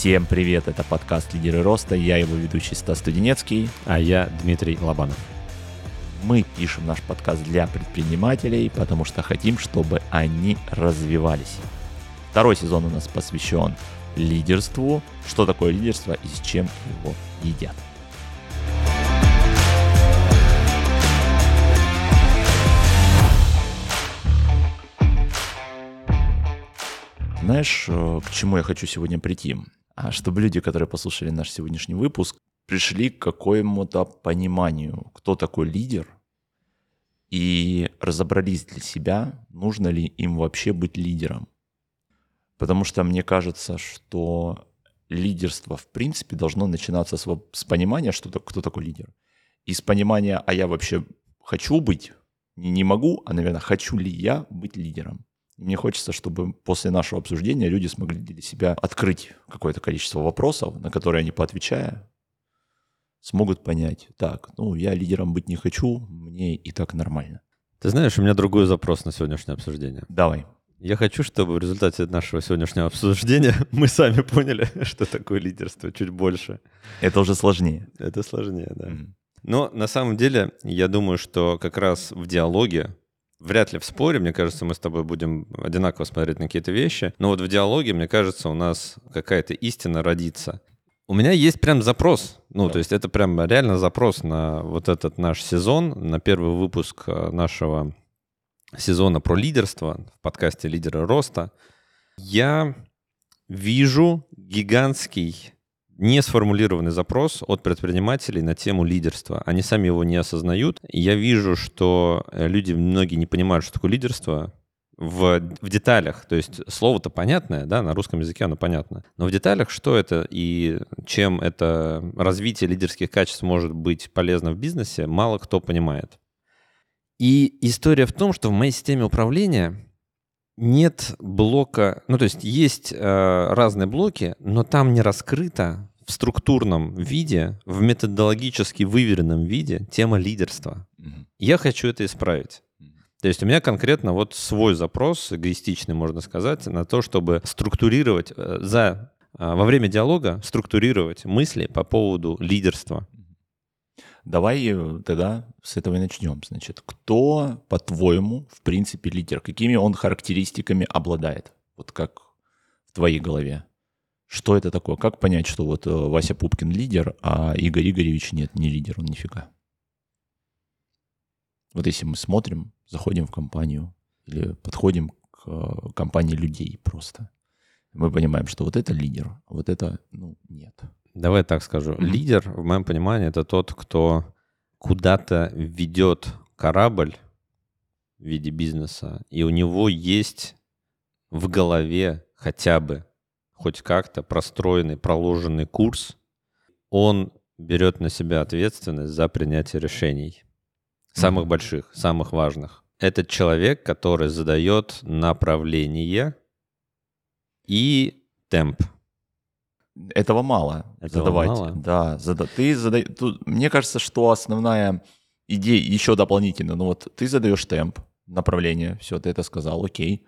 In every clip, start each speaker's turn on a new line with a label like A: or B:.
A: Всем привет, это подкаст «Лидеры роста», я его ведущий Стас Студенецкий.
B: А я Дмитрий Лобанов.
A: Мы пишем наш подкаст для предпринимателей, потому что хотим, чтобы они развивались. Второй сезон у нас посвящен лидерству, что такое лидерство и с чем его едят. Знаешь, э, к чему я хочу сегодня прийти? А чтобы люди, которые послушали наш сегодняшний выпуск, пришли к какому-то пониманию, кто такой лидер, и разобрались для себя, нужно ли им вообще быть лидером. Потому что мне кажется, что лидерство в принципе должно начинаться с, с понимания, что, кто такой лидер. И с понимания, а я вообще хочу быть, не, не могу, а, наверное, хочу ли я быть лидером. Мне хочется, чтобы после нашего обсуждения люди смогли для себя открыть какое-то количество вопросов, на которые они, поотвечая, смогут понять, так, ну, я лидером быть не хочу, мне и так нормально.
B: Ты знаешь, у меня другой запрос на сегодняшнее обсуждение.
A: Давай.
B: Я хочу, чтобы в результате нашего сегодняшнего обсуждения мы сами поняли, что такое лидерство чуть больше.
A: Это уже сложнее.
B: Это сложнее, да. Mm-hmm. Но на самом деле я думаю, что как раз в диалоге Вряд ли в споре, мне кажется, мы с тобой будем одинаково смотреть на какие-то вещи. Но вот в диалоге, мне кажется, у нас какая-то истина родится. У меня есть прям запрос. Ну, да. то есть это прям реально запрос на вот этот наш сезон, на первый выпуск э, нашего сезона про лидерство в подкасте «Лидеры роста». Я вижу гигантский не сформулированный запрос от предпринимателей на тему лидерства. Они сами его не осознают. Я вижу, что э, люди, многие не понимают, что такое лидерство в, в деталях. То есть слово-то понятное, да, на русском языке оно понятно. Но в деталях, что это и чем это развитие лидерских качеств может быть полезно в бизнесе, мало кто понимает. И история в том, что в моей системе управления нет блока, ну то есть есть э, разные блоки, но там не раскрыто в структурном виде, в методологически выверенном виде тема лидерства. Я хочу это исправить. То есть у меня конкретно вот свой запрос, эгоистичный, можно сказать, на то, чтобы структурировать э, за э, во время диалога структурировать мысли по поводу лидерства.
A: Давай э, тогда с этого и начнем. Значит, кто, по-твоему, в принципе, лидер? Какими он характеристиками обладает? Вот как в твоей голове. Что это такое? Как понять, что вот э, Вася Пупкин лидер, а Игорь Игоревич нет, не лидер, он нифига. Вот если мы смотрим, заходим в компанию или подходим к э, компании людей просто, мы понимаем, что вот это лидер, а вот это, ну, нет.
B: Давай так скажу. Лидер, в моем понимании, это тот, кто куда-то ведет корабль в виде бизнеса, и у него есть в голове хотя бы хоть как-то простроенный, проложенный курс, он берет на себя ответственность за принятие решений. Самых mm-hmm. больших, самых важных. Это человек, который задает направление и темп.
A: Этого мало Этого задавать. Мало? Да, зада... ты задай... Тут, мне кажется, что основная идея еще дополнительно, ну вот ты задаешь темп, направление, все, ты это сказал, окей.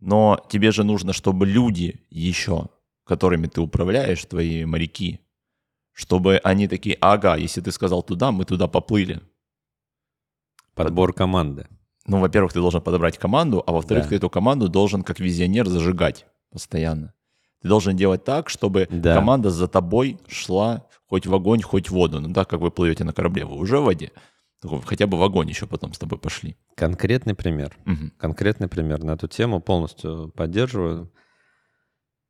A: Но тебе же нужно, чтобы люди еще, которыми ты управляешь, твои моряки, чтобы они такие, ага, если ты сказал туда, мы туда поплыли.
B: Подбор команды.
A: Ну, во-первых, ты должен подобрать команду, а во-вторых, да. ты эту команду должен как визионер зажигать постоянно. Ты должен делать так, чтобы да. команда за тобой шла хоть в огонь, хоть в воду. Ну так как вы плывете на корабле, вы уже в воде. Хотя бы в огонь еще потом с тобой пошли.
B: Конкретный пример. Угу. Конкретный пример на эту тему полностью поддерживаю.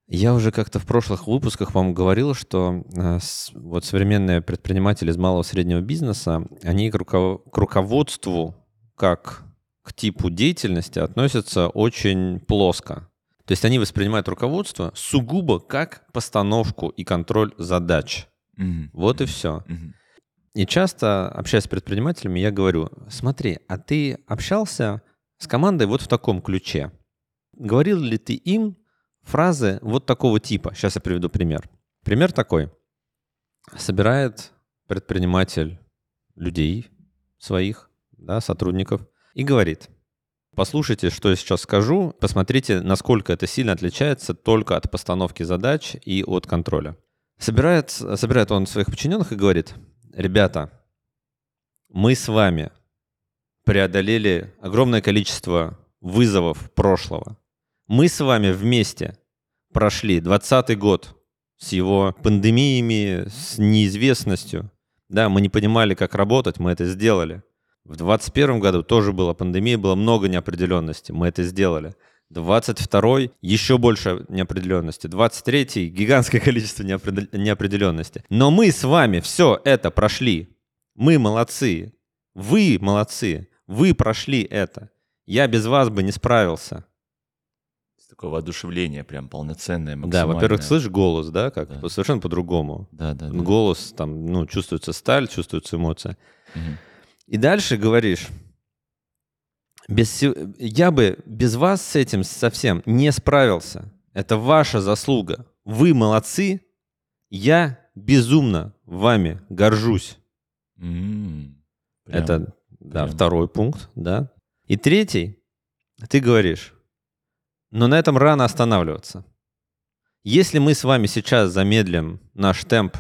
B: Я уже как-то в прошлых выпусках вам говорил, что э, вот современные предприниматели из малого и среднего бизнеса, они к, руков... к руководству как к типу деятельности относятся очень плоско. То есть они воспринимают руководство сугубо как постановку и контроль задач. Mm-hmm. Вот и все. Mm-hmm. И часто, общаясь с предпринимателями, я говорю, смотри, а ты общался с командой вот в таком ключе? Говорил ли ты им фразы вот такого типа? Сейчас я приведу пример. Пример такой. Собирает предприниматель людей своих, да, сотрудников, и говорит, Послушайте, что я сейчас скажу, посмотрите, насколько это сильно отличается только от постановки задач и от контроля. Собирает, собирает он своих подчиненных и говорит, ребята, мы с вами преодолели огромное количество вызовов прошлого. Мы с вами вместе прошли 20 год с его пандемиями, с неизвестностью. Да, мы не понимали, как работать, мы это сделали. В 2021 году тоже была пандемия, было много неопределенности, мы это сделали. 22 еще больше неопределенности. 23 гигантское количество неопределенности. Но мы с вами все это прошли. Мы молодцы. Вы молодцы. Вы прошли это. Я без вас бы не справился.
A: Такое воодушевление прям полноценное,
B: Да, во-первых, слышишь голос, да, как да. совершенно по-другому.
A: Да, да, да.
B: Голос, там, ну, чувствуется сталь, чувствуется эмоция. Угу. И дальше говоришь, без, я бы без вас с этим совсем не справился. Это ваша заслуга. Вы молодцы. Я безумно вами горжусь.
A: Mm,
B: прям, Это да, прям. второй пункт, да. И третий, ты говоришь, но на этом рано останавливаться. Если мы с вами сейчас замедлим наш темп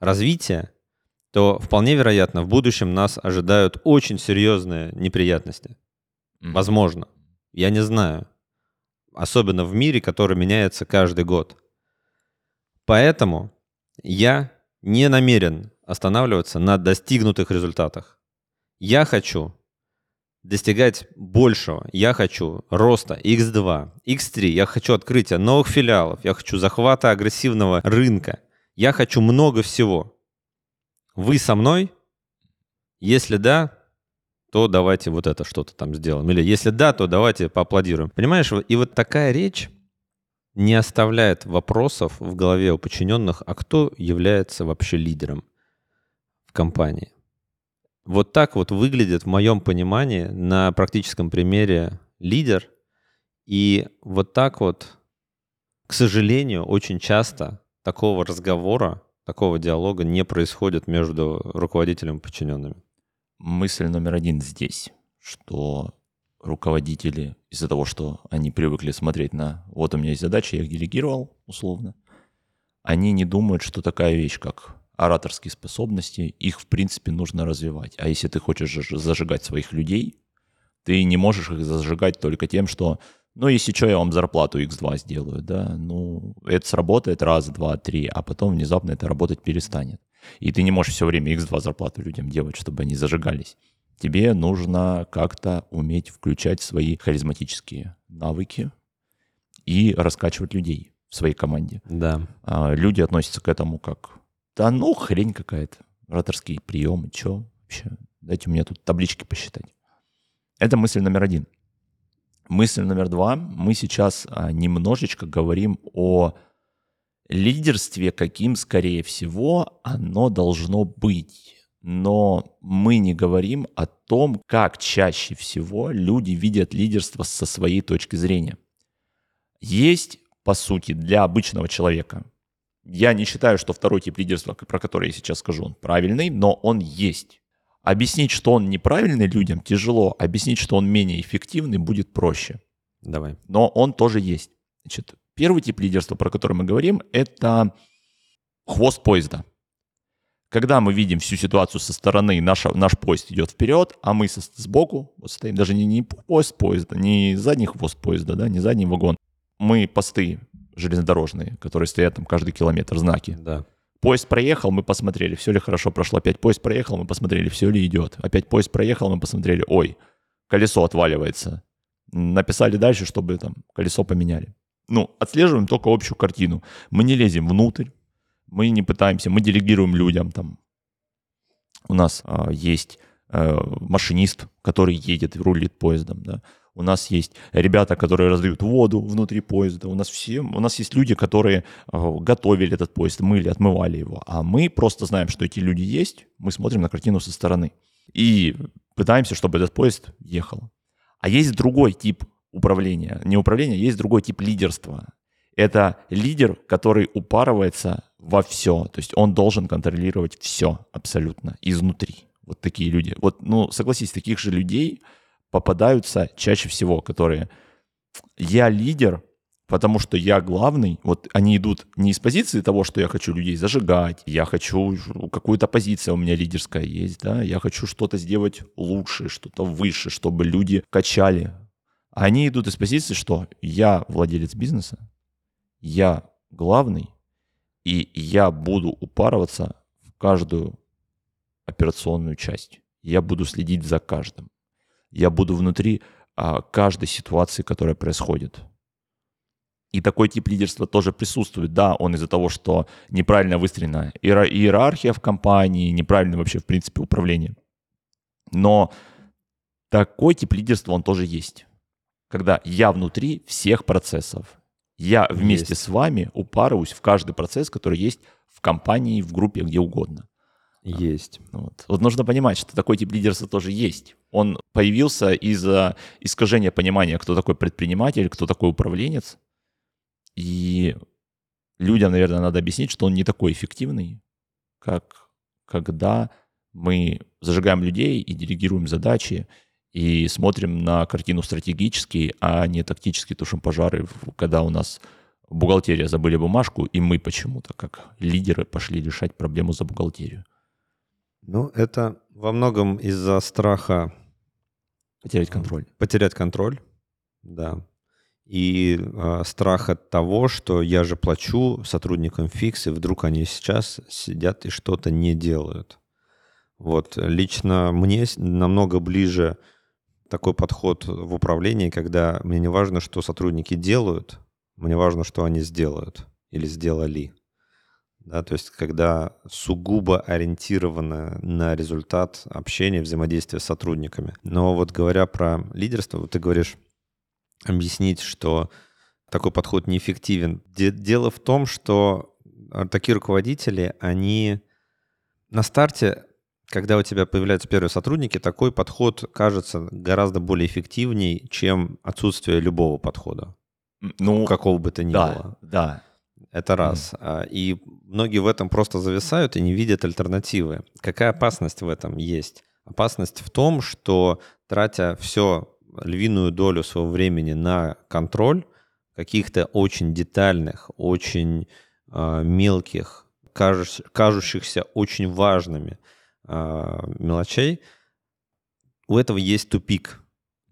B: развития, то вполне вероятно в будущем нас ожидают очень серьезные неприятности. Возможно. Я не знаю. Особенно в мире, который меняется каждый год. Поэтому я не намерен останавливаться на достигнутых результатах. Я хочу достигать большего. Я хочу роста X2, X3. Я хочу открытия новых филиалов. Я хочу захвата агрессивного рынка. Я хочу много всего. Вы со мной? Если да, то давайте вот это что-то там сделаем. Или если да, то давайте поаплодируем. Понимаешь, и вот такая речь не оставляет вопросов в голове у подчиненных, а кто является вообще лидером в компании. Вот так вот выглядит в моем понимании на практическом примере лидер. И вот так вот, к сожалению, очень часто такого разговора, такого диалога не происходит между руководителем и подчиненными
A: мысль номер один здесь, что руководители из-за того, что они привыкли смотреть на вот у меня есть задача, я их делегировал условно, они не думают, что такая вещь, как ораторские способности, их в принципе нужно развивать. А если ты хочешь зажигать своих людей, ты не можешь их зажигать только тем, что ну, если что, я вам зарплату X2 сделаю, да, ну, это сработает раз, два, три, а потом внезапно это работать перестанет. И ты не можешь все время X2 зарплату людям делать, чтобы они зажигались. Тебе нужно как-то уметь включать свои харизматические навыки и раскачивать людей в своей команде.
B: Да.
A: А, люди относятся к этому как, да ну, хрень какая-то, ораторские приемы, что вообще, дайте мне тут таблички посчитать. Это мысль номер один. Мысль номер два. Мы сейчас а, немножечко говорим о лидерстве, каким, скорее всего, оно должно быть. Но мы не говорим о том, как чаще всего люди видят лидерство со своей точки зрения. Есть, по сути, для обычного человека. Я не считаю, что второй тип лидерства, про который я сейчас скажу, он правильный, но он есть. Объяснить, что он неправильный людям, тяжело. Объяснить, что он менее эффективный, будет проще.
B: Давай.
A: Но он тоже есть. Значит, Первый тип лидерства, про который мы говорим, это хвост поезда. Когда мы видим всю ситуацию со стороны, наш, наш поезд идет вперед, а мы со, сбоку вот стоим, даже не, не поезд поезда, не задний хвост поезда, да, не задний вагон. Мы посты железнодорожные, которые стоят там каждый километр, знаки.
B: Да.
A: Поезд проехал, мы посмотрели, все ли хорошо прошло. Опять поезд проехал, мы посмотрели, все ли идет. Опять поезд проехал, мы посмотрели, ой, колесо отваливается. Написали дальше, чтобы там колесо поменяли ну, отслеживаем только общую картину. Мы не лезем внутрь, мы не пытаемся, мы делегируем людям там. У нас а, есть а, машинист, который едет, рулит поездом, да. У нас есть ребята, которые раздают воду внутри поезда. У нас все, у нас есть люди, которые а, готовили этот поезд, мыли, отмывали его. А мы просто знаем, что эти люди есть. Мы смотрим на картину со стороны и пытаемся, чтобы этот поезд ехал. А есть другой тип управления. Не управления, есть другой тип лидерства. Это лидер, который упарывается во все. То есть он должен контролировать все абсолютно изнутри. Вот такие люди. Вот, ну, согласись, таких же людей попадаются чаще всего, которые я лидер, потому что я главный. Вот они идут не из позиции того, что я хочу людей зажигать, я хочу какую-то позицию у меня лидерская есть, да, я хочу что-то сделать лучше, что-то выше, чтобы люди качали. Они идут из позиции, что я владелец бизнеса, я главный, и я буду упарываться в каждую операционную часть. Я буду следить за каждым. Я буду внутри а, каждой ситуации, которая происходит. И такой тип лидерства тоже присутствует. Да, он из-за того, что неправильно выстроена иерархия в компании, неправильно вообще, в принципе, управление. Но такой тип лидерства, он тоже есть. Когда я внутри всех процессов. Я вместе есть. с вами упарываюсь в каждый процесс, который есть в компании, в группе, где угодно.
B: Есть.
A: Вот. вот нужно понимать, что такой тип лидерства тоже есть. Он появился из-за искажения понимания, кто такой предприниматель, кто такой управленец. И людям, наверное, надо объяснить, что он не такой эффективный, как когда мы зажигаем людей и делегируем задачи, и смотрим на картину стратегически, а не тактически тушим пожары, когда у нас бухгалтерия забыли бумажку, и мы почему-то, как лидеры, пошли решать проблему за бухгалтерию.
B: Ну, это во многом из-за страха...
A: Потерять контроль.
B: Потерять контроль, да. И э, страх от того, что я же плачу сотрудникам фикс, и вдруг они сейчас сидят и что-то не делают. Вот лично мне намного ближе такой подход в управлении, когда мне не важно, что сотрудники делают, мне важно, что они сделают или сделали. Да, то есть когда сугубо ориентировано на результат общения, взаимодействия с сотрудниками. Но вот говоря про лидерство, вот ты говоришь, объяснить, что такой подход неэффективен. Дело в том, что такие руководители, они на старте когда у тебя появляются первые сотрудники, такой подход кажется гораздо более эффективней, чем отсутствие любого подхода. Ну, какого бы то ни
A: да,
B: было.
A: Да.
B: Это раз. Mm. И многие в этом просто зависают и не видят альтернативы. Какая опасность в этом есть? Опасность в том, что тратя все львиную долю своего времени на контроль каких-то очень детальных, очень э, мелких, кажущ, кажущихся очень важными мелочей, у этого есть тупик,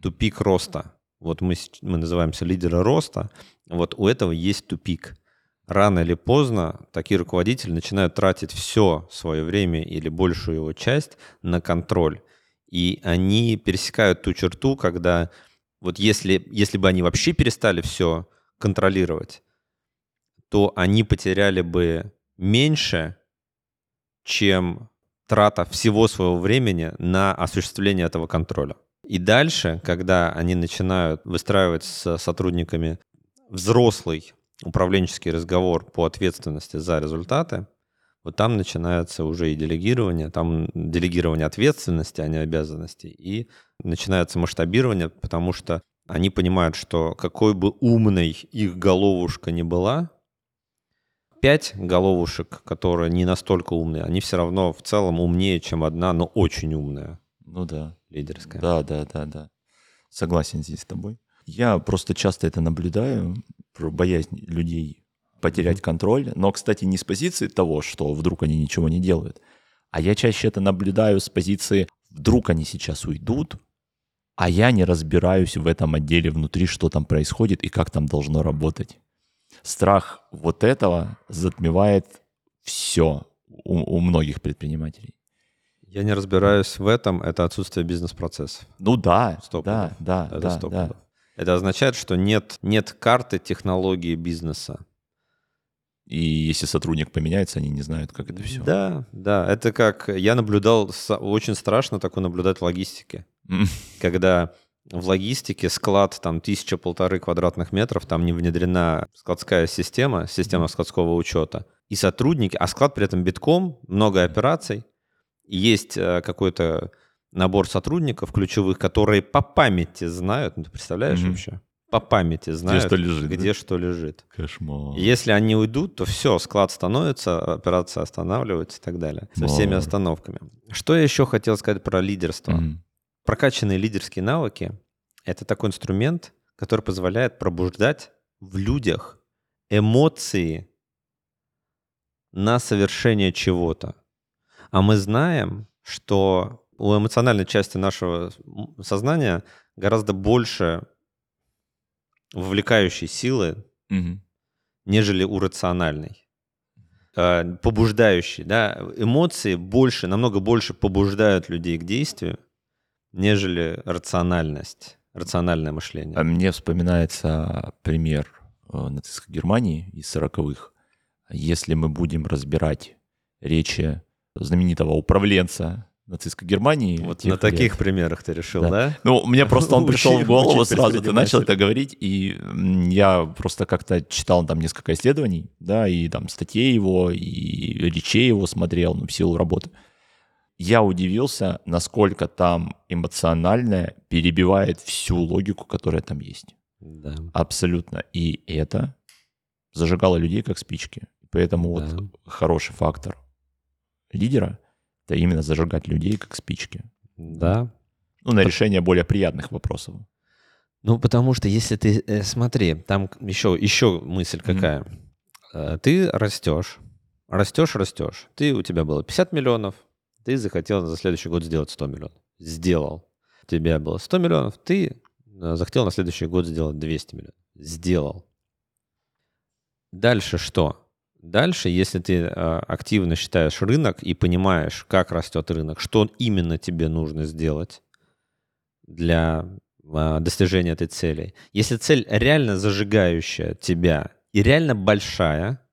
B: тупик роста. Вот мы, мы называемся лидеры роста, вот у этого есть тупик. Рано или поздно такие руководители начинают тратить все свое время или большую его часть на контроль. И они пересекают ту черту, когда вот если, если бы они вообще перестали все контролировать, то они потеряли бы меньше, чем трата всего своего времени на осуществление этого контроля. И дальше, когда они начинают выстраивать с сотрудниками взрослый управленческий разговор по ответственности за результаты, вот там начинается уже и делегирование, там делегирование ответственности, а не обязанностей, и начинается масштабирование, потому что они понимают, что какой бы умной их головушка ни была, пять головушек, которые не настолько умные, они все равно в целом умнее, чем одна, но очень умная.
A: Ну да.
B: Лидерская.
A: Да, да, да, да. Согласен здесь с тобой. Я просто часто это наблюдаю, про боязнь людей потерять mm-hmm. контроль. Но, кстати, не с позиции того, что вдруг они ничего не делают, а я чаще это наблюдаю с позиции вдруг они сейчас уйдут, а я не разбираюсь в этом отделе внутри, что там происходит и как там должно работать страх вот этого затмевает все у, у многих предпринимателей.
B: Я не разбираюсь в этом, это отсутствие бизнес-процессов.
A: Ну да, стоп да, да,
B: это
A: да,
B: стоп
A: да.
B: Это означает, что нет, нет карты технологии бизнеса.
A: И если сотрудник поменяется, они не знают, как это все.
B: Да, да. Это как я наблюдал, очень страшно такое наблюдать в логистике. Когда в логистике склад там тысяча-полторы квадратных метров, там не внедрена складская система, система складского учета, и сотрудники, а склад при этом битком, много операций, есть э, какой-то набор сотрудников ключевых, которые по памяти знают, ну, ты представляешь mm-hmm. вообще? По памяти знают,
A: где что лежит.
B: Где да? что лежит.
A: Кошмар.
B: Если они уйдут, то все, склад становится, операция останавливается и так далее. Со всеми остановками. Что я еще хотел сказать про лидерство? Mm-hmm прокачанные лидерские навыки — это такой инструмент, который позволяет пробуждать в людях эмоции на совершение чего-то. А мы знаем, что у эмоциональной части нашего сознания гораздо больше вовлекающей силы,
A: Мгм.
B: нежели у рациональной. Э, Побуждающей, да, эмоции больше, намного больше побуждают людей к действию, нежели рациональность, рациональное мышление.
A: А Мне вспоминается пример э, нацистской Германии из 40-х. Если мы будем разбирать речи знаменитого управленца нацистской Германии...
B: Вот на таких
A: лет.
B: примерах ты решил,
A: Да.
B: да?
A: Ну, мне просто он пришел в голову
B: учи
A: сразу, ты начал это говорить, и я просто как-то читал там несколько исследований, да, и там статей его, и речей его смотрел, ну, в силу работы. Я удивился, насколько там эмоциональное перебивает всю логику, которая там есть.
B: Да.
A: Абсолютно. И это зажигало людей как спички. Поэтому
B: Да.
A: вот хороший фактор лидера — это именно зажигать людей как спички.
B: Да.
A: Ну, на решение более приятных вопросов.
B: Ну, потому что если ты, э, смотри, там еще, еще мысль какая. Э, Ты растешь, растешь, растешь. Ты, у тебя было 50 миллионов, ты захотел за следующий год сделать 100 миллионов. Сделал. У тебя было 100 миллионов, ты э, захотел на следующий год сделать 200 миллионов. Сделал. Дальше что? Дальше, если ты э, активно считаешь рынок и понимаешь, как растет рынок, что именно тебе нужно сделать для э, достижения этой цели. Если цель реально зажигающая тебя и реально большая,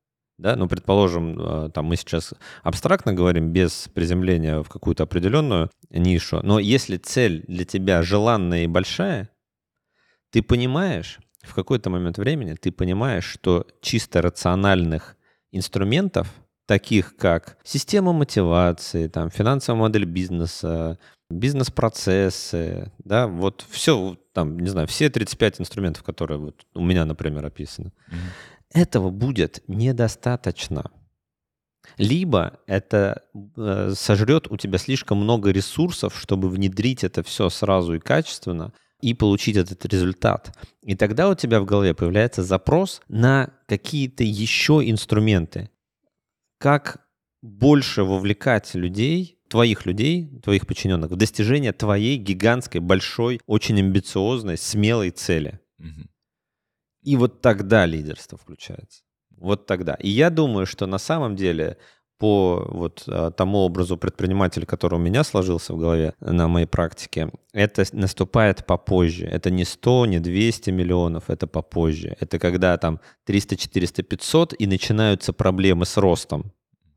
B: да, ну, предположим, э, там мы сейчас абстрактно говорим, без приземления в какую-то определенную нишу, но если цель для тебя желанная и большая, ты понимаешь, в какой-то момент времени ты понимаешь, что чисто рациональных инструментов, таких как система мотивации, там, финансовая модель бизнеса, бизнес-процессы, да, вот все, там, не знаю, все 35 инструментов, которые вот у меня, например, описаны, этого будет недостаточно. Либо это э, сожрет у тебя слишком много ресурсов, чтобы внедрить это все сразу и качественно, и получить этот результат. И тогда у тебя в голове появляется запрос на какие-то еще инструменты. Как больше вовлекать людей, твоих людей, твоих подчиненных, в достижение твоей гигантской, большой, очень амбициозной, смелой цели.
A: Мгм.
B: И вот тогда лидерство включается. Вот тогда. И я думаю, что на самом деле по вот а, тому образу предпринимателя, который у меня сложился в голове на моей практике, это наступает попозже. Это не 100, не 200 миллионов, это попозже. Это когда там 300, 400, 500 и начинаются проблемы с ростом.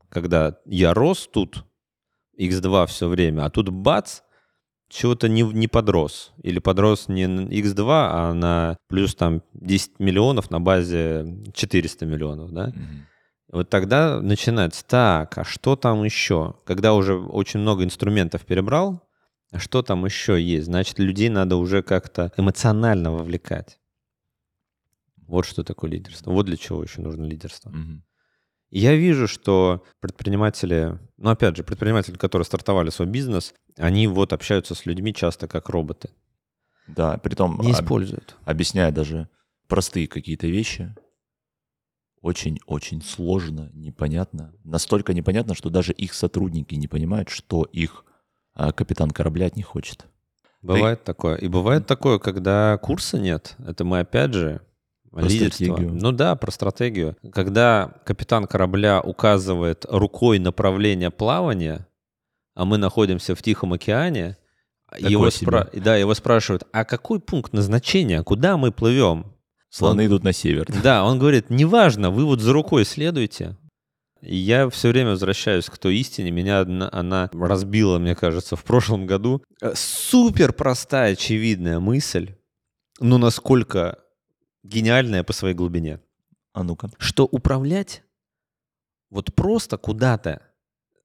B: Когда я рос тут, x2 все время, а тут бац, чего-то не, не подрос. Или подрос не на x2, а на плюс там 10 миллионов на базе 400 миллионов, да?
A: Мгм.
B: Вот тогда начинается, так, а что там еще? Когда уже очень много инструментов перебрал, а что там еще есть? Значит, людей надо уже как-то эмоционально вовлекать. Вот что такое лидерство. Вот для чего еще нужно лидерство.
A: Мгм.
B: Я вижу, что предприниматели, ну опять же, предприниматели, которые стартовали свой бизнес, они вот общаются с людьми часто как роботы.
A: Да, притом
B: Не
A: об-
B: используют.
A: объясняя даже простые какие-то вещи, очень-очень сложно, непонятно. Настолько непонятно, что даже их сотрудники не понимают, что их а, капитан корабля от них хочет.
B: Бывает такое. И бывает такое, когда курса нет. Это мы опять же
A: Про
B: лидерство.
A: стратегию.
B: Ну да, про стратегию. Когда капитан корабля указывает рукой направление плавания, а мы находимся в Тихом океане,
A: Такое
B: его,
A: себе.
B: спра- да, его спрашивают, а какой пункт назначения, куда мы плывем?
A: Слоны идут на север.
B: Да, он говорит, неважно, вы вот за рукой следуйте. И я все время возвращаюсь к той истине. Меня одна- она разбила, мне кажется, в прошлом году. Э, Супер простая, очевидная мысль, но насколько гениальная по своей глубине.
A: А ну-ка.
B: Что управлять вот просто куда-то,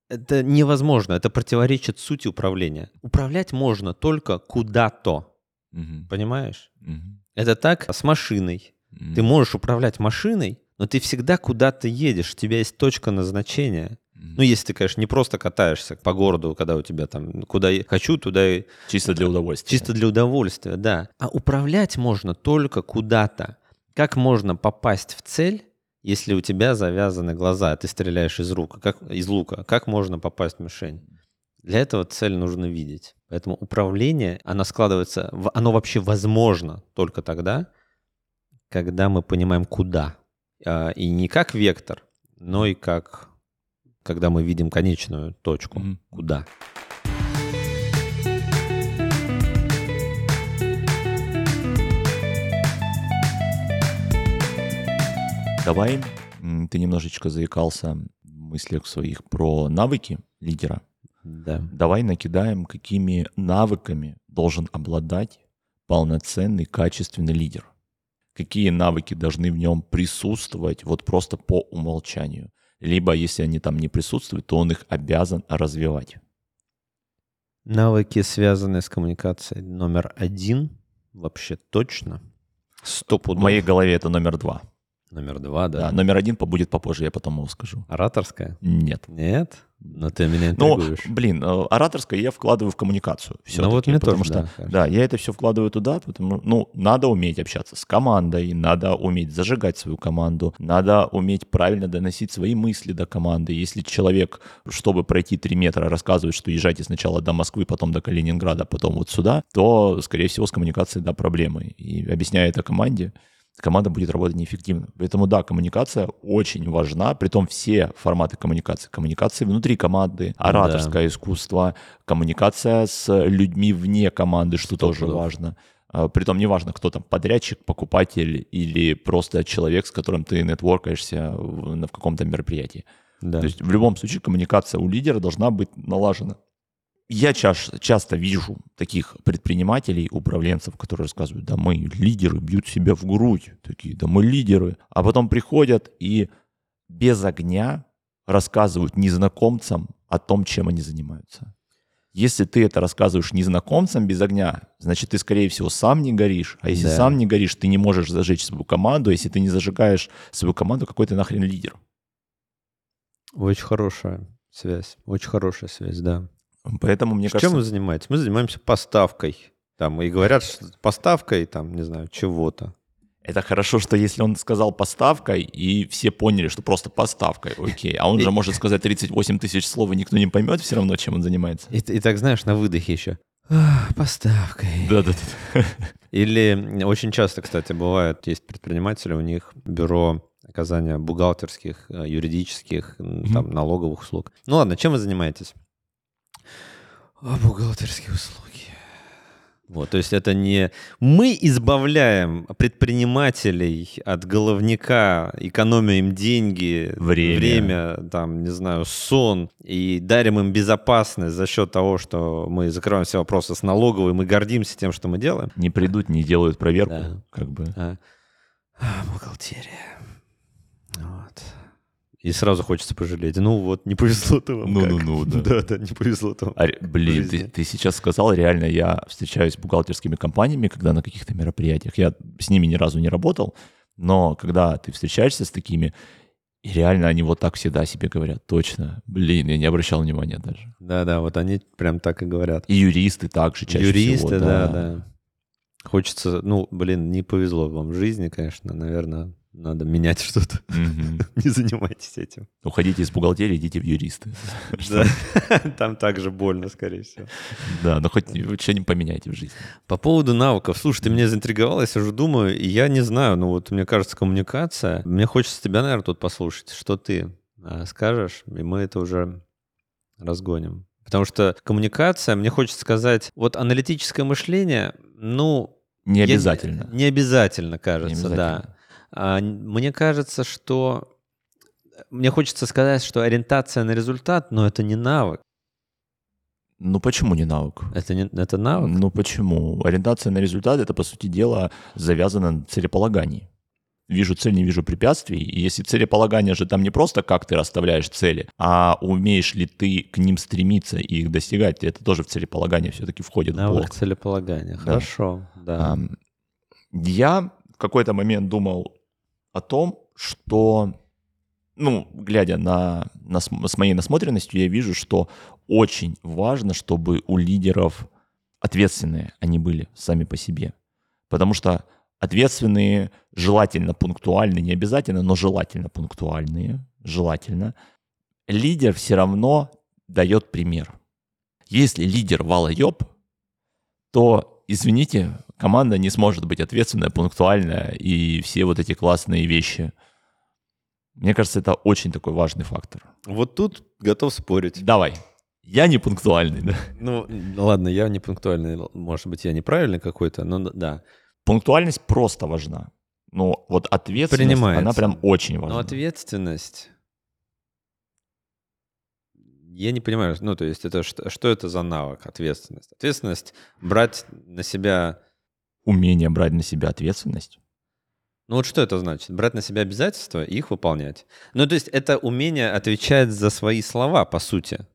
B: это невозможно, это противоречит сути управления. Управлять можно только куда-то,
A: Мгм.
B: понимаешь?
A: Мгм.
B: Это так с машиной.
A: Мгм.
B: Ты можешь управлять машиной, но ты всегда куда-то едешь, у тебя есть точка назначения. Ну, если ты, конечно, не просто катаешься по городу, когда у тебя там куда я хочу, туда и...
A: Чисто для удовольствия.
B: Чисто для удовольствия, да. А управлять можно только куда-то. Как можно попасть в цель, если у тебя завязаны глаза, а ты стреляешь из, рука, как, из лука? Как можно попасть в мишень? Для этого цель нужно видеть. Поэтому управление, оно складывается, оно вообще возможно только тогда, когда мы понимаем, куда. А, и не как вектор, но и как, когда мы видим конечную точку, mm-hmm. куда.
A: Давай, ты немножечко заикался в мыслях своих про навыки лидера.
B: Да.
A: Давай накидаем, какими навыками должен обладать полноценный, качественный лидер. Какие навыки должны в нем присутствовать вот просто по умолчанию. Либо, если они там не присутствуют, то он их обязан развивать.
B: Навыки, связанные с коммуникацией, номер один, вообще точно.
A: Сто В моей голове это номер два.
B: Номер два, да.
A: Да, номер один побудет попозже, я потом его скажу.
B: Ораторская?
A: Нет.
B: Нет? Но ты меня ну, интригуешь.
A: Ну, блин, э, ораторское я вкладываю в коммуникацию.
B: Ну вот мне
A: потому
B: тоже,
A: что,
B: да,
A: да, я это все вкладываю туда, потому ну, надо уметь общаться с командой, надо уметь зажигать свою команду, надо уметь правильно доносить свои мысли до команды. Если человек, чтобы пройти 3 метра, рассказывает, что езжайте сначала до Москвы, потом до Калининграда, потом вот сюда, то, скорее всего, с коммуникацией, да, проблемы. И объясняя это команде, команда будет работать неэффективно. Поэтому да, коммуникация очень важна, притом все форматы коммуникации. Коммуникации внутри команды, ораторское да. искусство, коммуникация с людьми вне команды, что Стоп, тоже да. важно. А, притом неважно, кто там, подрядчик, покупатель или просто человек, с которым ты нетворкаешься в, в каком-то мероприятии. Да. То есть в любом случае коммуникация у лидера должна быть налажена я чаш, часто вижу таких предпринимателей, управленцев, которые рассказывают, да мы лидеры, бьют себя в грудь, такие, да мы лидеры, а потом приходят и без огня рассказывают незнакомцам о том, чем они занимаются. Если ты это рассказываешь незнакомцам без огня, значит, ты, скорее всего, сам не горишь. А если да. сам не горишь, ты не можешь зажечь свою команду. Если ты не зажигаешь свою команду, какой ты нахрен лидер?
B: Очень хорошая связь. Очень хорошая связь, да.
A: Поэтому, мне Чем кажется...
B: Чем вы занимаетесь? Мы занимаемся поставкой. Там, и говорят, что поставкой, там, не знаю, чего-то.
A: Это хорошо, что если он сказал поставкой, и все поняли, что просто поставкой, окей. А он же может сказать 38 тысяч слов, и никто не поймет все равно, чем он занимается.
B: И, и так, знаешь, на выдохе еще. Поставкой.
A: Да-да-да.
B: Или очень часто, кстати, бывает, есть предприниматели, у них бюро оказания бухгалтерских, э, юридических, mm-hmm. там, налоговых услуг. Ну ладно, чем вы занимаетесь? А бухгалтерские услуги. Вот, то есть это не мы избавляем предпринимателей от головника, экономим деньги,
A: время.
B: время, там, не знаю, сон и дарим им безопасность за счет того, что мы закрываем все вопросы с налоговой, мы гордимся тем, что мы делаем.
A: Не придут, не делают проверку, да. как бы.
B: А. А, бухгалтерия. Вот. И сразу хочется пожалеть. Ну вот, не повезло-то вам.
A: Ну-ну-ну, да.
B: Да-да, не повезло-то
A: А, блин, ты, ты сейчас сказал, реально, я встречаюсь с бухгалтерскими компаниями, когда на каких-то мероприятиях. Я с ними ни разу не работал, но когда ты встречаешься с такими, и реально они вот так всегда себе говорят. Точно. Блин, я не обращал внимания даже.
B: Да-да, вот они прям так и говорят.
A: И юристы также чаще
B: юристы,
A: всего.
B: Юристы, да, да. Хочется, ну, блин, не повезло вам в жизни, конечно, наверное, надо менять что-то. Не занимайтесь этим.
A: Уходите из бухгалтерии, идите в юристы.
B: Там также больно, скорее всего.
A: Да, но хоть что-нибудь поменяйте в жизни.
B: По поводу навыков. Слушай, ты меня заинтриговал, я сижу, думаю, и я не знаю, ну вот мне кажется, коммуникация. Мне хочется тебя, наверное, тут послушать. Что ты а, скажешь, и мы это уже разгоним. Потому что коммуникация, мне хочется сказать, вот аналитическое мышление, ну...
A: Не обязательно.
B: Не обязательно, кажется, да. А, мне кажется, что... Мне хочется сказать, что ориентация на результат, но это не навык.
A: Ну почему не навык?
B: Это, не, это навык?
A: Ну почему? Ориентация на результат — это, по сути дела, завязано на целеполагании. Вижу цель, не вижу препятствий. И если целеполагание же там не просто как ты расставляешь цели, а умеешь ли ты к ним стремиться и их достигать, это тоже в целеполагание все-таки входит
B: навык в блок. целеполагания, да. хорошо, да.
A: Я в какой-то момент думал, о том, что ну, глядя на, на, с моей насмотренностью, я вижу, что очень важно, чтобы у лидеров ответственные они были сами по себе. Потому что ответственные, желательно пунктуальные, не обязательно, но желательно пунктуальные, желательно, лидер все равно дает пример. Если лидер валоеб, то, извините, команда не сможет быть ответственная, пунктуальная и все вот эти классные вещи. Мне кажется, это очень такой важный фактор.
B: Вот тут готов спорить.
A: Давай. Я не пунктуальный, да?
B: Ну, ладно, я не пунктуальный. Может быть, я неправильный какой-то, но да.
A: Пунктуальность просто важна. Но вот ответственность, она прям очень важна.
B: Но ответственность... Я не понимаю, ну, то есть это что, что это за навык, ответственность? Ответственность брать на себя...
A: Умение брать на себя ответственность.
B: Ну вот что это значит? Брать на себя обязательства и их выполнять. Ну то есть это умение отвечать за свои слова, по сути.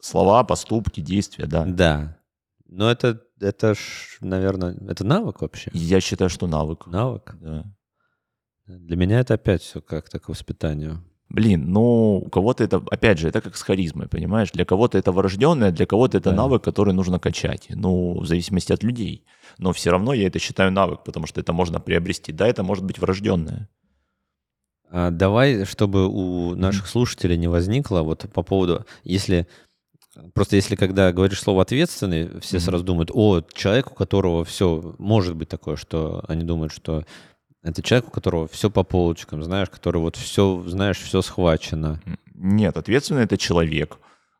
A: Слова, поступки, действия, да.
B: Да. Но это, это ж, наверное, это навык вообще?
A: Я считаю, что навык.
B: Навык?
A: Да.
B: Для меня это опять все как-то к воспитанию.
A: Блин, ну, у кого-то это, опять же, это как с харизмой, понимаешь? Для кого-то это врожденное, для кого-то это да. навык, который нужно качать. Ну, в зависимости от людей. Но все равно я это считаю навык, потому что это можно приобрести. Да, это может быть врожденное.
B: А давай, чтобы у наших слушателей не возникло, вот по поводу, если Просто если когда говоришь слово ответственный, все mm-hmm. сразу думают, о, человек, у которого все может быть такое, что они думают, что это человек, у которого все по полочкам, знаешь, который вот все, знаешь, все схвачено.
A: Нет, ответственный это человек,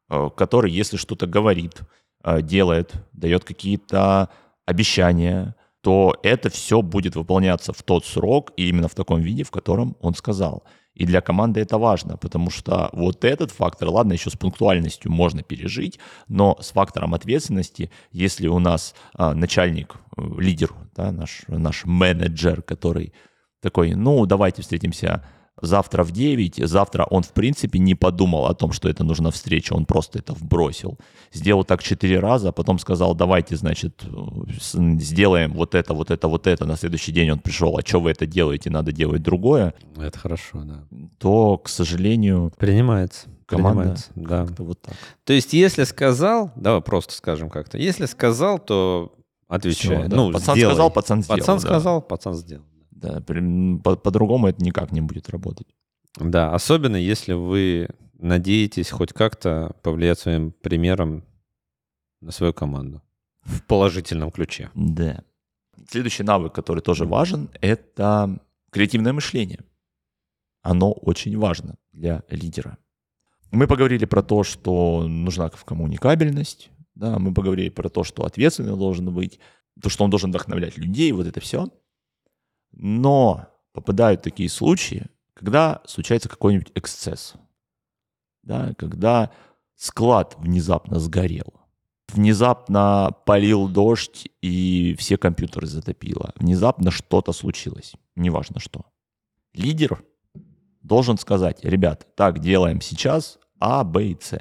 A: э, который, если что-то говорит, э, делает, дает какие-то обещания, то это все будет выполняться в тот срок и именно в таком виде, в котором он сказал. И для команды это важно, потому что вот этот фактор, ладно, еще с пунктуальностью можно пережить, но с фактором ответственности, если у нас а, начальник, э, лидер, да, наш, наш менеджер, который такой, ну, давайте встретимся завтра в 9, завтра он, в принципе, не подумал о том, что это нужна встреча, он просто это вбросил. Сделал так четыре раза, а потом сказал, давайте, значит, сделаем вот это, вот это, вот это. На следующий день он пришел, а что вы это делаете, надо делать другое.
B: Это хорошо, да.
A: То, к сожалению...
B: Принимается.
A: Команда
B: Принимается, да.
A: вот так.
B: То есть, если сказал, давай просто скажем как-то, если сказал, то отвечай. Все, да.
A: ну, пацан сделай. сказал, пацан сделал.
B: Пацан да. сказал, пацан сделал.
A: Да, по- по-другому это никак не будет работать.
B: Да, особенно если вы надеетесь хоть как-то повлиять своим примером на свою команду в положительном ключе.
A: Да. Следующий навык, который тоже важен, это креативное мышление. Оно очень важно для лидера. Мы поговорили про то, что нужна коммуникабельность, да, мы поговорили про то, что ответственный должен быть, то, что он должен вдохновлять людей, вот это все. Но попадают такие случаи, когда случается какой-нибудь эксцесс. Да, когда склад внезапно сгорел. Внезапно полил дождь и все компьютеры затопило. Внезапно что-то случилось. Неважно что. Лидер должен сказать, ребят, так делаем сейчас А, Б и С.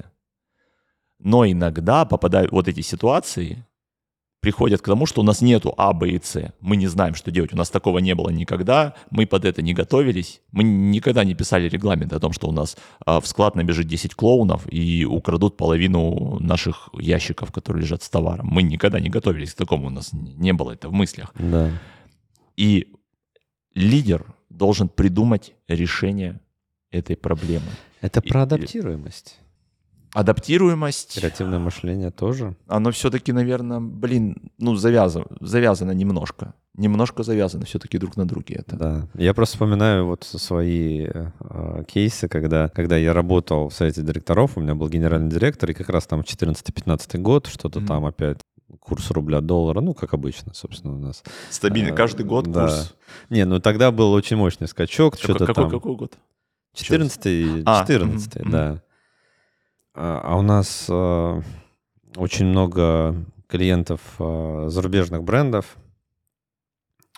A: Но иногда попадают вот эти ситуации, приходят к тому, что у нас нету А, Б и С. Мы не знаем, что делать. У нас такого не было никогда. Мы под это не готовились. Мы никогда не писали регламент о том, что у нас а, в склад набежит 10 клоунов и украдут половину наших ящиков, которые лежат с товаром. Мы никогда не готовились к такому. У нас не было это в мыслях.
B: Да.
A: И лидер должен придумать решение этой проблемы.
B: Это про адаптируемость.
A: Адаптируемость.
B: Креативное мышление тоже.
A: Оно все-таки, наверное, блин, ну, завязано, завязано немножко. Немножко завязано все-таки друг на друге это.
B: Да. Я просто вспоминаю вот свои э, кейсы, когда, когда я работал в совете директоров, у меня был генеральный директор, и как раз там 14-15 год, что-то mm-hmm. там опять курс рубля доллара, ну, как обычно, собственно, у нас.
A: Стабильно, каждый год да. курс.
B: Не, ну тогда был очень мощный скачок.
A: Какой,
B: что-то
A: какой,
B: там...
A: какой год?
B: 14 14 а, да. А, а у нас э, очень много клиентов э, зарубежных брендов.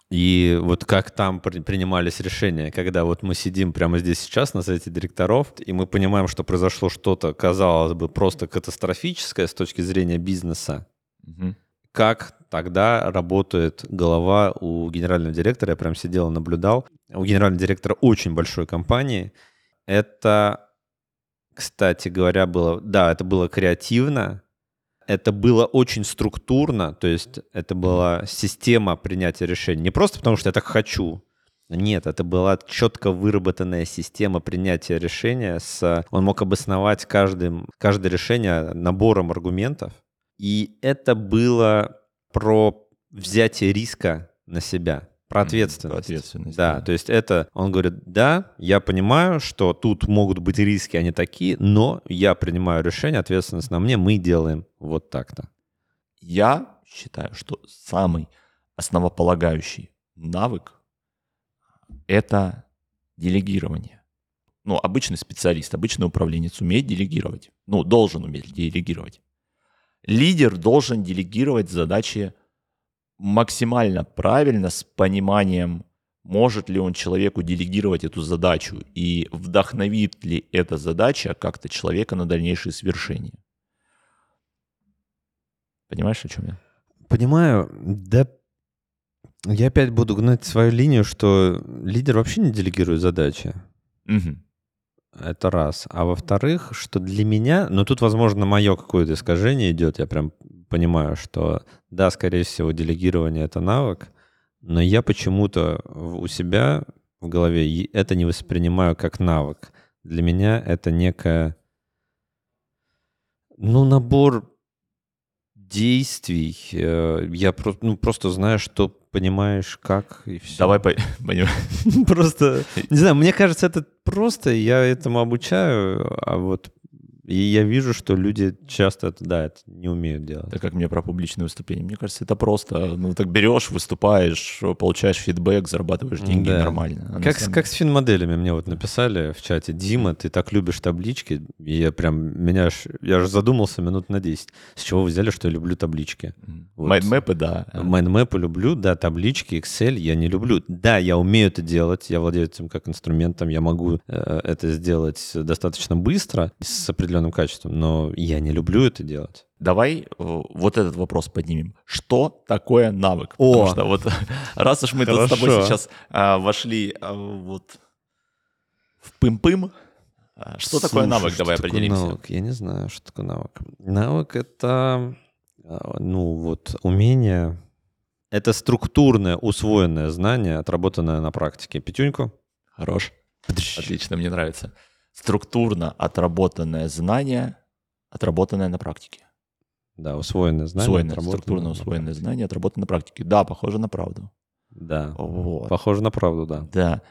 B: И вот как там принимались решения, когда вот мы сидим прямо здесь сейчас на совете директоров, и мы понимаем, что произошло что-то, казалось бы, просто катастрофическое с точки зрения бизнеса. Угу. Как тогда работает голова у генерального директора? Я прям сидел и наблюдал. У генерального директора очень большой компании, это, кстати говоря, было... Да, это было креативно, это было очень структурно, то есть это была система принятия решений. Не просто потому, что я так хочу, нет, это была четко выработанная система принятия решения. С... Он мог обосновать каждым, каждое решение набором аргументов. И это было про взятие риска на себя, про ответственность. Про
A: ответственность.
B: Да, да, то есть это, он говорит, да, я понимаю, что тут могут быть риски, они такие, но я принимаю решение, ответственность на мне, мы делаем вот так-то.
A: Я считаю, что самый основополагающий навык — это делегирование. Ну, обычный специалист, обычный управленец умеет делегировать. Ну, должен уметь делегировать. Лидер должен делегировать задачи максимально правильно, с пониманием, может ли он человеку делегировать эту задачу и вдохновит ли эта задача как-то человека на дальнейшие свершения. Понимаешь, о чем я?
B: Понимаю. Да, я опять буду гнать свою линию, что лидер вообще не делегирует задачи.
A: Угу.
B: Это раз. А во-вторых, что для меня, ну тут, возможно, мое какое-то искажение идет, я прям понимаю, что да, скорее всего, делегирование — это навык, но я почему-то у себя в голове это не воспринимаю как навык. Для меня это некая, ну, набор действий. Э, я ну, просто знаю, что понимаешь, как и все.
A: Давай понимаем.
B: Просто, не знаю, мне кажется, это просто, я этому обучаю, а вот и я вижу, что люди часто это, да, это не умеют делать.
A: Это как мне про публичные выступления. Мне кажется, это просто, ну, так берешь, выступаешь, получаешь фидбэк, зарабатываешь деньги да. нормально.
B: А как, с, как с финмоделями мне вот написали в чате, Дима, ты так любишь таблички, и я прям, меня аж, я же задумался минут на 10. С чего вы взяли, что я люблю таблички?
A: Вот. Майндмэпы, да.
B: Майндмэпы люблю, да, таблички, Excel я не люблю. Да, я умею это делать, я владею этим как инструментом, я могу э, это сделать достаточно быстро, с определенным определенным качеством, но я не люблю это делать.
A: Давай э, вот этот вопрос поднимем. Что такое навык? О! Потому что вот раз уж мы тут с тобой сейчас а, вошли а, вот в пым-пым, а, что Слушай, такое навык? Давай определимся.
B: Навык? Я не знаю, что такое навык. Навык — это, ну вот, умение... Это структурное, усвоенное знание, отработанное на практике. Пятюньку?
A: Хорош. Отлично, мне нравится структурно отработанное знание, отработанное на практике.
B: Да, усвоенное знание.
A: Усвоенное, структурно усвоенное знание, отработанное на практике. Да, похоже на правду.
B: Да, вот. похоже на правду, да.
A: Да.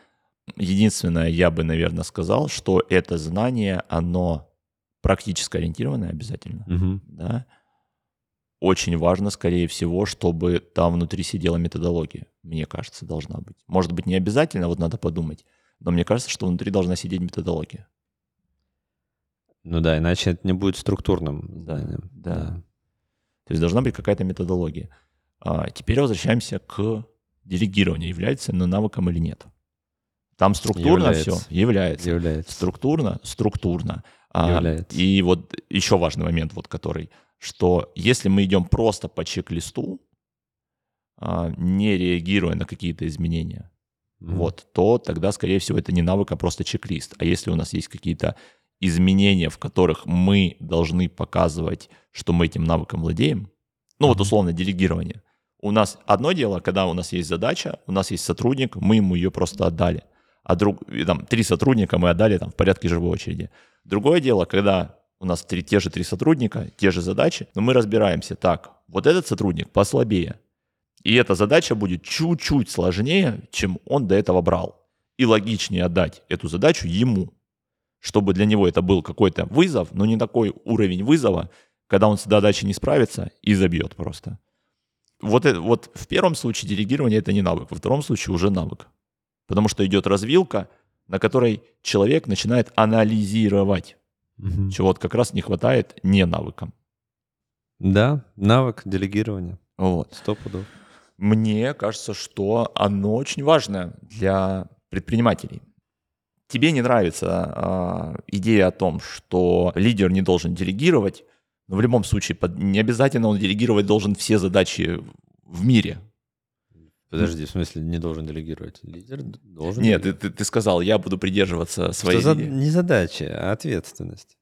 A: Единственное, я бы, наверное, сказал, что это знание, оно практически ориентированное обязательно.
B: Угу.
A: Да? Очень важно, скорее всего, чтобы там внутри сидела методология. Мне кажется, должна быть. Может быть, не обязательно, вот надо подумать. Но мне кажется, что внутри должна сидеть методология.
B: Ну да, иначе это не будет структурным
A: знанием. Да, да. То есть должна быть какая-то методология. А теперь возвращаемся к делегированию. Является оно навыком или нет? Там структурно является. все? Является.
B: Является.
A: Структурно? Структурно.
B: А, является.
A: И вот еще важный момент, вот который, что если мы идем просто по чек-листу, а, не реагируя на какие-то изменения, mm-hmm. вот, то тогда, скорее всего, это не навык, а просто чек-лист. А если у нас есть какие-то изменения, в которых мы должны показывать, что мы этим навыком владеем, ну вот условно делегирование. У нас одно дело, когда у нас есть задача, у нас есть сотрудник, мы ему ее просто отдали. А друг, там, три сотрудника мы отдали там, в порядке живой очереди. Другое дело, когда у нас три, те же три сотрудника, те же задачи, но мы разбираемся, так, вот этот сотрудник послабее, и эта задача будет чуть-чуть сложнее, чем он до этого брал. И логичнее отдать эту задачу ему, чтобы для него это был какой-то вызов, но не такой уровень вызова, когда он с задачей не справится и забьет просто. Вот, это, вот в первом случае делегирование это не навык, во втором случае уже навык. Потому что идет развилка, на которой человек начинает анализировать, угу. чего вот как раз не хватает не навыкам.
B: Да, навык делегирования.
A: Вот.
B: Сто пудов.
A: Мне кажется, что оно очень важно для предпринимателей. Тебе не нравится э, идея о том, что лидер не должен делегировать, но в любом случае под, не обязательно он делегировать должен все задачи в мире.
B: Подожди, в смысле не должен делегировать? Лидер должен.
A: Нет, ты, ты, ты сказал, я буду придерживаться своей...
B: Что за... Не задачи, а ответственность.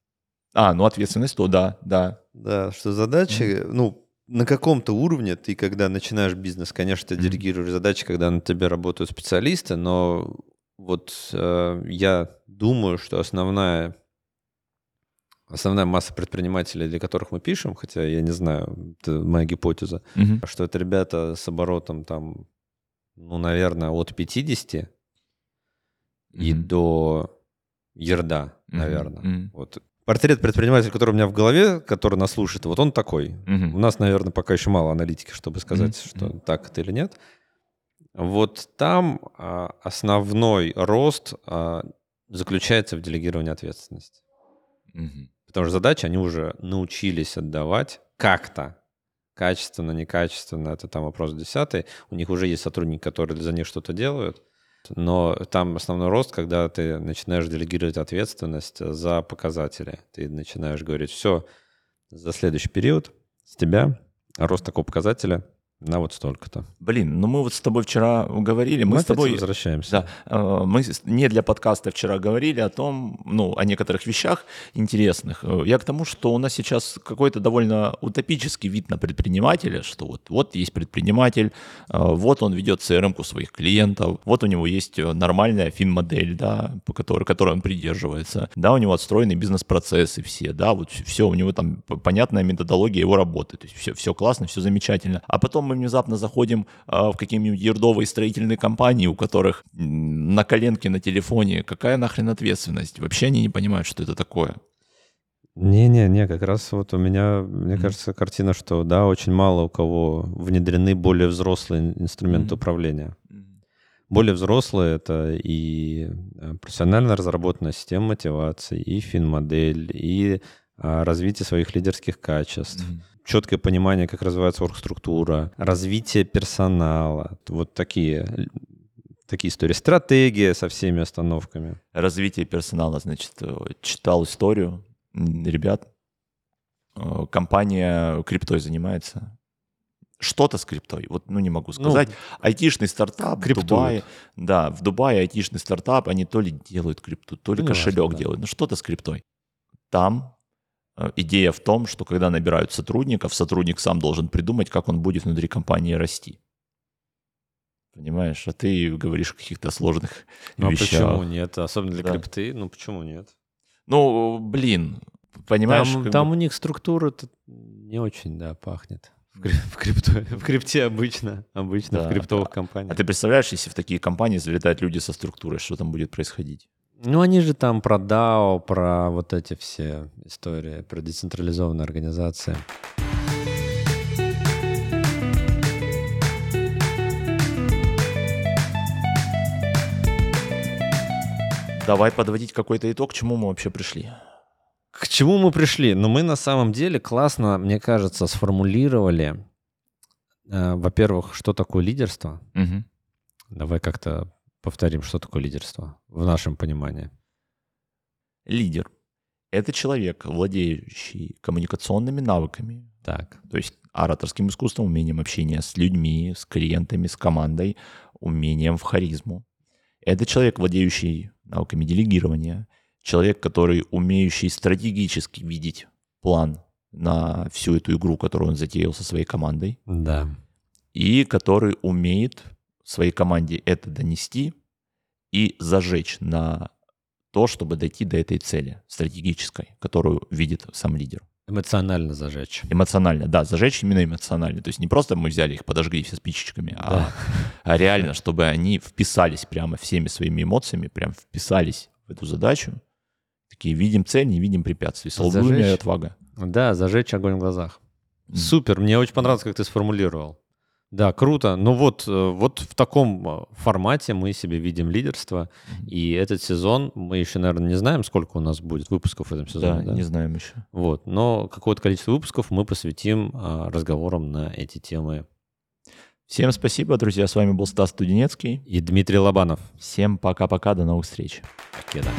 A: А, ну ответственность, то да, да.
B: Да, что задачи, mm-hmm. ну, на каком-то уровне ты, когда начинаешь бизнес, конечно, ты делегируешь задачи, когда на тебе работают специалисты, но вот э, я думаю, что основная основная масса предпринимателей, для которых мы пишем, хотя я не знаю, это моя гипотеза, mm-hmm. что это ребята с оборотом там, ну, наверное, от 50 mm-hmm. и до ерда, наверное. Mm-hmm. Вот портрет предпринимателя, который у меня в голове, который нас слушает, вот он такой. Mm-hmm. У нас, наверное, пока еще мало аналитики, чтобы сказать, mm-hmm. что так это или нет. Вот там а, основной рост а, заключается в делегировании ответственности. Mm-hmm. Потому что задачи они уже научились отдавать как-то. Качественно, некачественно, это там вопрос десятый. У них уже есть сотрудники, которые за них что-то делают. Но там основной рост, когда ты начинаешь делегировать ответственность за показатели. Ты начинаешь говорить, все, за следующий период с тебя рост такого показателя на вот столько-то.
A: Блин, ну мы вот с тобой вчера говорили, мы, мы с тобой
B: возвращаемся.
A: Да, э, мы не для подкаста вчера говорили о том, ну, о некоторых вещах интересных. Э, я к тому, что у нас сейчас какой-то довольно утопический вид на предпринимателя, что вот, вот есть предприниматель, э, вот он ведет CRM-ку своих клиентов, вот у него есть нормальная фин-модель, да, по которой, которой он придерживается, да, у него отстроены бизнес-процессы все, да, вот все, у него там понятная методология его работы, то есть все, все классно, все замечательно. А потом мы внезапно заходим а, в какие-нибудь ердовые строительные компании, у которых на коленке на телефоне, какая нахрен ответственность? Вообще они не понимают, что это такое.
B: Не-не-не, как раз вот у меня, мне mm-hmm. кажется, картина, что да, очень мало у кого внедрены более взрослые инструменты mm-hmm. управления. Более взрослые — это и э, профессионально разработанная система мотивации, и фин-модель, и а, развитие своих лидерских качеств. Mm-hmm четкое понимание, как развивается оргструктура, развитие персонала, вот такие такие истории. Стратегия со всеми остановками.
A: Развитие персонала, значит, э, читал историю ребят. Э, компания криптой занимается. Что-то с криптой, вот, ну, не могу ну, сказать. Ну, Айтишный стартап криптуют. в Дубае. Да, в Дубае айтишный стартап, они то ли делают крипту, то ли ну, кошелек да. делают, ну, что-то с криптой. Там идея в том, что когда набирают сотрудников, сотрудник сам должен придумать, как он будет внутри компании расти. Понимаешь? А ты говоришь о каких-то сложных ну, вещах.
B: почему нет? Особенно для да. крипты, ну почему нет?
A: Ну, блин, понимаешь?
B: Там, там бы... у них структура не очень, да, пахнет. В, в, крипто, в крипте обычно, обычно да. в криптовых компаниях.
A: А ты представляешь, если в такие компании залетают люди со структурой, что там будет происходить?
B: Ну, они же там про DAO, про вот эти все истории, про децентрализованные организации.
A: Давай подводить какой-то итог, к чему мы вообще пришли.
B: К чему мы пришли? Ну, мы на самом деле классно, мне кажется, сформулировали, э, во-первых, что такое лидерство. Угу. Давай как-то Повторим, что такое лидерство в нашем понимании.
A: Лидер — это человек, владеющий коммуникационными навыками.
B: Так.
A: То есть ораторским искусством, умением общения с людьми, с клиентами, с командой, умением в харизму. Это человек, владеющий навыками делегирования, человек, который умеющий стратегически видеть план на всю эту игру, которую он затеял со своей командой.
B: Да.
A: И который умеет своей команде это донести и зажечь на то, чтобы дойти до этой цели стратегической, которую видит сам лидер.
B: Эмоционально зажечь.
A: Эмоционально, да, зажечь именно эмоционально. То есть не просто мы взяли их, подожгли все спичечками, а да. а, а реально, чтобы они вписались прямо всеми своими эмоциями, прям вписались в эту задачу. Такие, видим цель, не видим препятствий. Слабоумие и отвага.
B: Да, зажечь огонь в глазах. Mm. Супер, мне очень понравилось, как ты сформулировал. Да, круто. Ну вот, э, вот в таком э, формате мы себе видим лидерство. И этот сезон, мы еще, наверное, не знаем, сколько у нас будет выпусков в этом сезоне.
A: Да, да? не знаем еще.
B: Вот, но какое-то количество выпусков мы посвятим а, разговорам на эти темы.
A: Всем спасибо, друзья. С вами был Стас Студенецкий.
B: И Дмитрий Лобанов.
A: Всем пока-пока, до новых встреч.
B: Покеда.